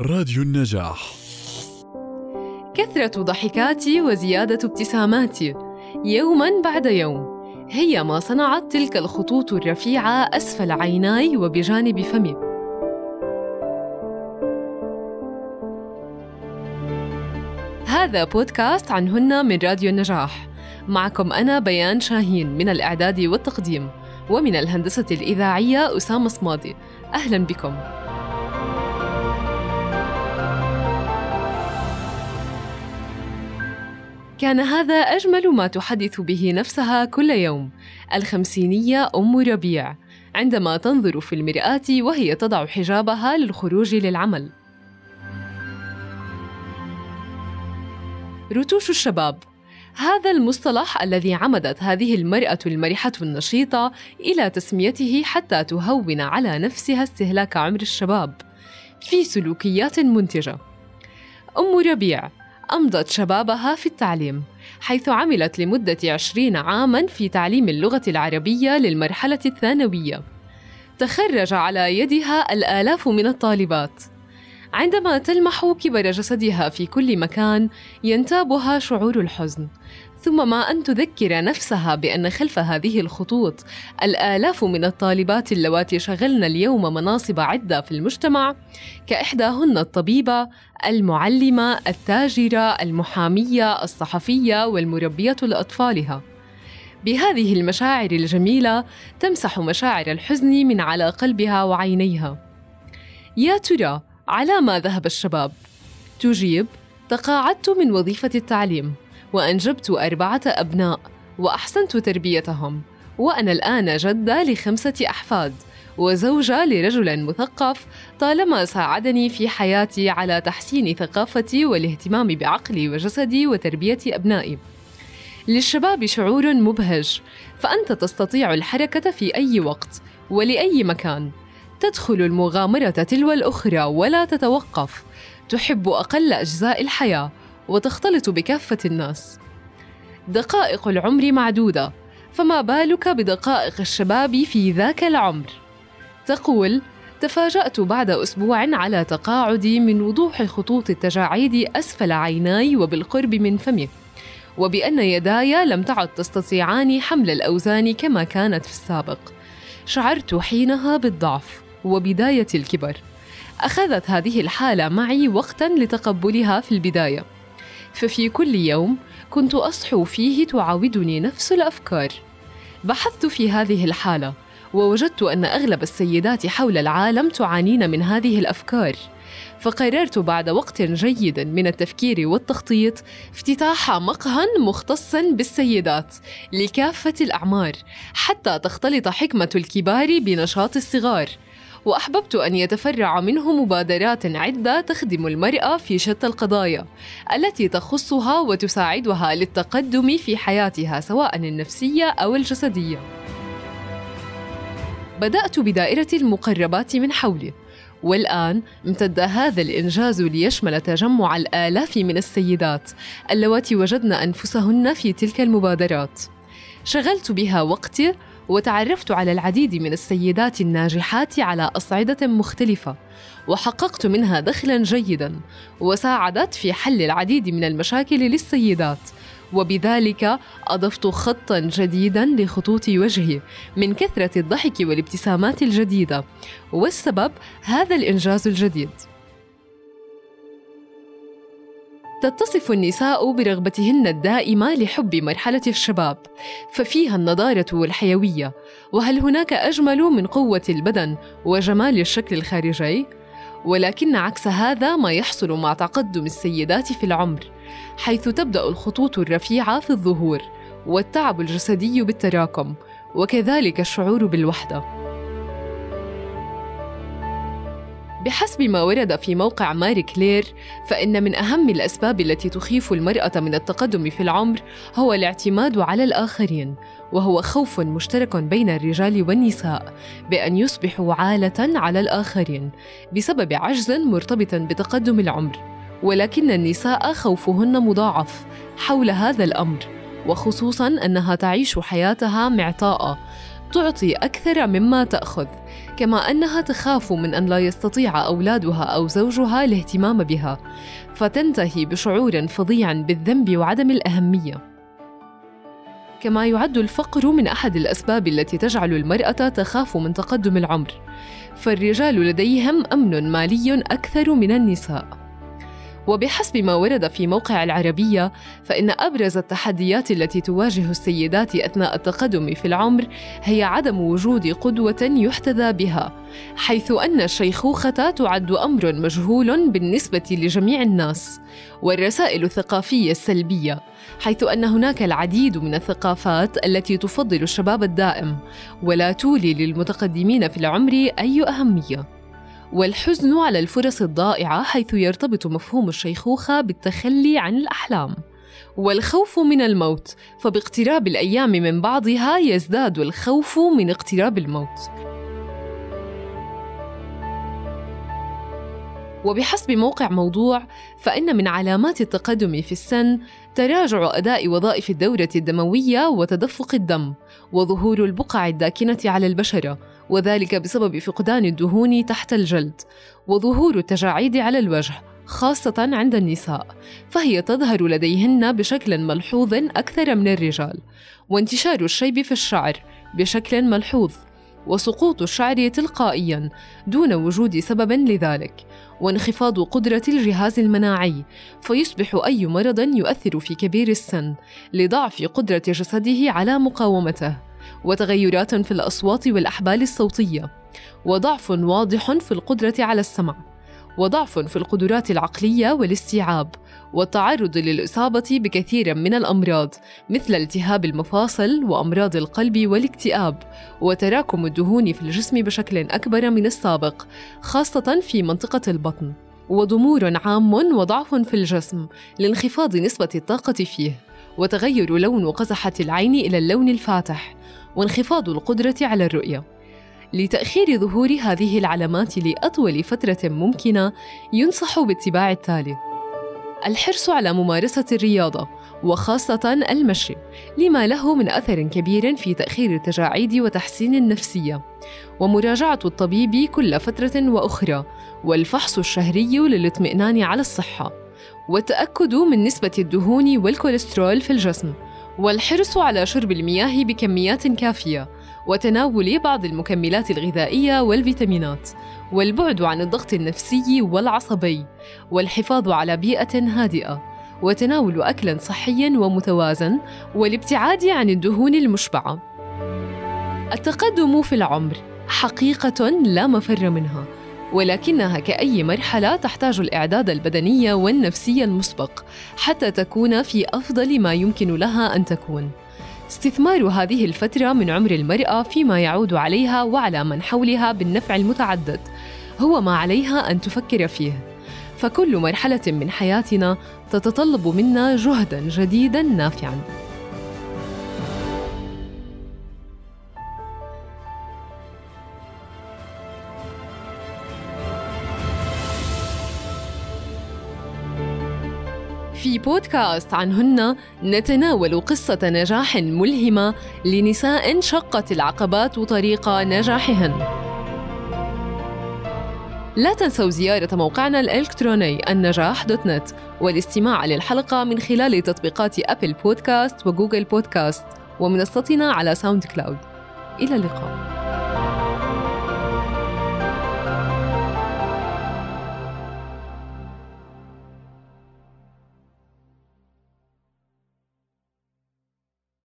راديو النجاح. كثرة ضحكاتي وزيادة ابتساماتي. يوما بعد يوم. هي ما صنعت تلك الخطوط الرفيعة أسفل عيناي وبجانب فمي. هذا بودكاست عنهن من راديو النجاح. معكم أنا بيان شاهين من الإعداد والتقديم ومن الهندسة الإذاعية أسامة صمادي. أهلا بكم. كان هذا أجمل ما تحدث به نفسها كل يوم. الخمسينية أم ربيع. عندما تنظر في المرآة وهي تضع حجابها للخروج للعمل. رتوش الشباب. هذا المصطلح الذي عمدت هذه المرأة المرحة النشيطة إلى تسميته حتى تهون على نفسها استهلاك عمر الشباب. في سلوكيات منتجة. أم ربيع. أمضت شبابها في التعليم حيث عملت لمدة عشرين عاماً في تعليم اللغة العربية للمرحلة الثانوية. تخرج على يدها الآلاف من الطالبات. عندما تلمح كبر جسدها في كل مكان ينتابها شعور الحزن. ثم ما أن تذكر نفسها بأن خلف هذه الخطوط. الآلاف من الطالبات اللواتي شغلن اليوم مناصب عدة في المجتمع كإحداهن الطبيبة المعلمة التاجرة المحامية الصحفية والمربية لأطفالها. بهذه المشاعر الجميلة تمسح مشاعر الحزن من على قلبها وعينيها. يا ترى على ما ذهب الشباب؟ تجيب تقاعدت من وظيفة التعليم. وأنجبت أربعة أبناء وأحسنت تربيتهم وأنا الآن جدة لخمسة أحفاد وزوجة لرجل مثقف طالما ساعدني في حياتي على تحسين ثقافتي والاهتمام بعقلي وجسدي وتربية أبنائي. للشباب شعور مبهج، فأنت تستطيع الحركة في أي وقت ولأي مكان. تدخل المغامرة تلو الأخرى ولا تتوقف. تحب أقل أجزاء الحياة وتختلط بكافة الناس. دقائق العمر معدودة فما بالك بدقائق الشباب في ذاك العمر؟ تقول تفاجأت بعد أسبوع على تقاعدي من وضوح خطوط التجاعيد أسفل عيناي وبالقرب من فمي وبأن يداي لم تعد تستطيعان حمل الأوزان كما كانت في السابق. شعرت حينها بالضعف وبداية الكبر. أخذت هذه الحالة معي وقتا لتقبلها في البداية. ففي كل يوم كنت أصحو فيه تعاودني نفس الأفكار. بحثت في هذه الحالة ووجدت أن أغلب السيدات حول العالم تعانين من هذه الأفكار فقررت بعد وقت جيد من التفكير والتخطيط افتتاح مقهى مختص بالسيدات لكافة الأعمار حتى تختلط حكمة الكبار بنشاط الصغار. وأحببت أن يتفرع منه مبادرات عدة تخدم المراه في شتى القضايا التي تخصها وتساعدها للتقدم في حياتها سواء النفسية أو الجسدية بدأت بدائرة المقربات من حولي والآن امتد هذا الإنجاز ليشمل تجمع الآلاف من السيدات اللواتي وجدن أنفسهن في تلك المبادرات. شغلت بها وقتي وتعرفت على العديد من السيدات الناجحات على أصعدة مختلفة وحققت منها دخلا جيدا وساعدت في حل العديد من المشاكل للسيدات. وبذلك أضفت خطا جديدا لخطوط وجهي من كثرة الضحك والابتسامات الجديدة والسبب هذا الإنجاز الجديد. تتصف النساء برغبتهن الدائمة لحب مرحلة الشباب ففيها النضارة والحيوية. وهل هناك أجمل من قوة البدن وجمال الشكل الخارجي؟ ولكن عكس هذا ما يحصل مع تقدم السيدات في العمر حيث تبدأ الخطوط الرفيعة في الظهور والتعب الجسدي بالتراكم وكذلك الشعور بالوحدة. بحسب ما ورد في موقع ماري كلير فإن من أهم الأسباب التي تخيف المرأة من التقدم في العمر هو الاعتماد على الآخرين وهو خوف مشترك بين الرجال والنساء بأن يصبحوا عالة على الآخرين بسبب عجز مرتبط بتقدم العمر. ولكن النساء خوفهن مضاعف حول هذا الأمر وخصوصا أنها تعيش حياتها معطاءة تعطي أكثر مما تأخذ. كما أنها تخاف من أن لا يستطيع أولادها أو زوجها الاهتمام بها فتنتهي بشعور فظيع بالذنب وعدم الأهمية. كما يعد الفقر من أحد الأسباب التي تجعل المرأة تخاف من تقدم العمر فالرجال لديهم أمن مالي أكثر من النساء. وبحسب ما ورد في موقع العربية فإن أبرز التحديات التي تواجه السيدات أثناء التقدم في العمر هي عدم وجود قدوة يحتذى بها حيث أن الشيخوخة تعد أمر مجهول بالنسبة لجميع الناس والرسائل الثقافية السلبية حيث أن هناك العديد من الثقافات التي تفضل الشباب الدائم ولا تولي للمتقدمين في العمر أي أهمية. والحزن على الفرص الضائعة حيث يرتبط مفهوم الشيخوخة بالتخلي عن الأحلام. والخوف من الموت فباقتراب الأيام من بعضها يزداد الخوف من اقتراب الموت. وبحسب موقع موضوع فإن من علامات التقدم في السن تراجع أداء وظائف الدورة الدموية وتدفق الدم وظهور البقع الداكنة على البشرة وذلك بسبب فقدان الدهون تحت الجلد وظهور التجاعيد على الوجه خاصة عند النساء فهي تظهر لديهن بشكل ملحوظ أكثر من الرجال وانتشار الشيب في الشعر بشكل ملحوظ وسقوط الشعر تلقائيا دون وجود سبب لذلك وانخفاض قدرة الجهاز المناعي فيصبح أي مرض يؤثر في كبير السن لضعف قدرة جسده على مقاومته. وتغيرات في الأصوات والأحبال الصوتية وضعف واضح في القدرة على السمع وضعف في القدرات العقلية والاستيعاب والتعرض للإصابة بكثير من الأمراض مثل التهاب المفاصل وأمراض القلب والاكتئاب وتراكم الدهون في الجسم بشكل أكبر من السابق خاصة في منطقة البطن. وضمور عام وضعف في الجسم لانخفاض نسبة الطاقة فيه. وتغير لون قزحة العين إلى اللون الفاتح وانخفاض القدرة على الرؤية. لتأخير ظهور هذه العلامات لأطول فترة ممكنة ينصح باتباع التالي. الحرص على ممارسة الرياضة وخاصة المشي لما له من أثر كبير في تأخير التجاعيد وتحسين النفسية. ومراجعة الطبيب كل فترة وأخرى والفحص الشهري للاطمئنان على الصحة. والتأكد من نسبة الدهون والكوليسترول في الجسم والحرص على شرب المياه بكميات كافية وتناول بعض المكملات الغذائية والفيتامينات والبعد عن الضغط النفسي والعصبي والحفاظ على بيئة هادئة وتناول أكل صحي ومتوازن والابتعاد عن الدهون المشبعة. التقدم في العمر حقيقة لا مفر منها. ولكنها كأي مرحلة تحتاج الإعداد البدني والنفسي المسبق حتى تكون في أفضل ما يمكن لها أن تكون. استثمار هذه الفترة من عمر المرأة فيما يعود عليها وعلى من حولها بالنفع المتعدد هو ما عليها أن تفكر فيه. فكل مرحلة من حياتنا تتطلب منا جهدا جديدا نافعا. في بودكاست عنهن نتناول قصة نجاح ملهمة لنساء شقت العقبات طريق نجاحهن. لا تنسوا زيارة موقعنا الإلكتروني النجاح dot net والاستماع للحلقة من خلال تطبيقات Apple Podcasts و Google Podcasts ومنصتنا على SoundCloud. إلى اللقاء.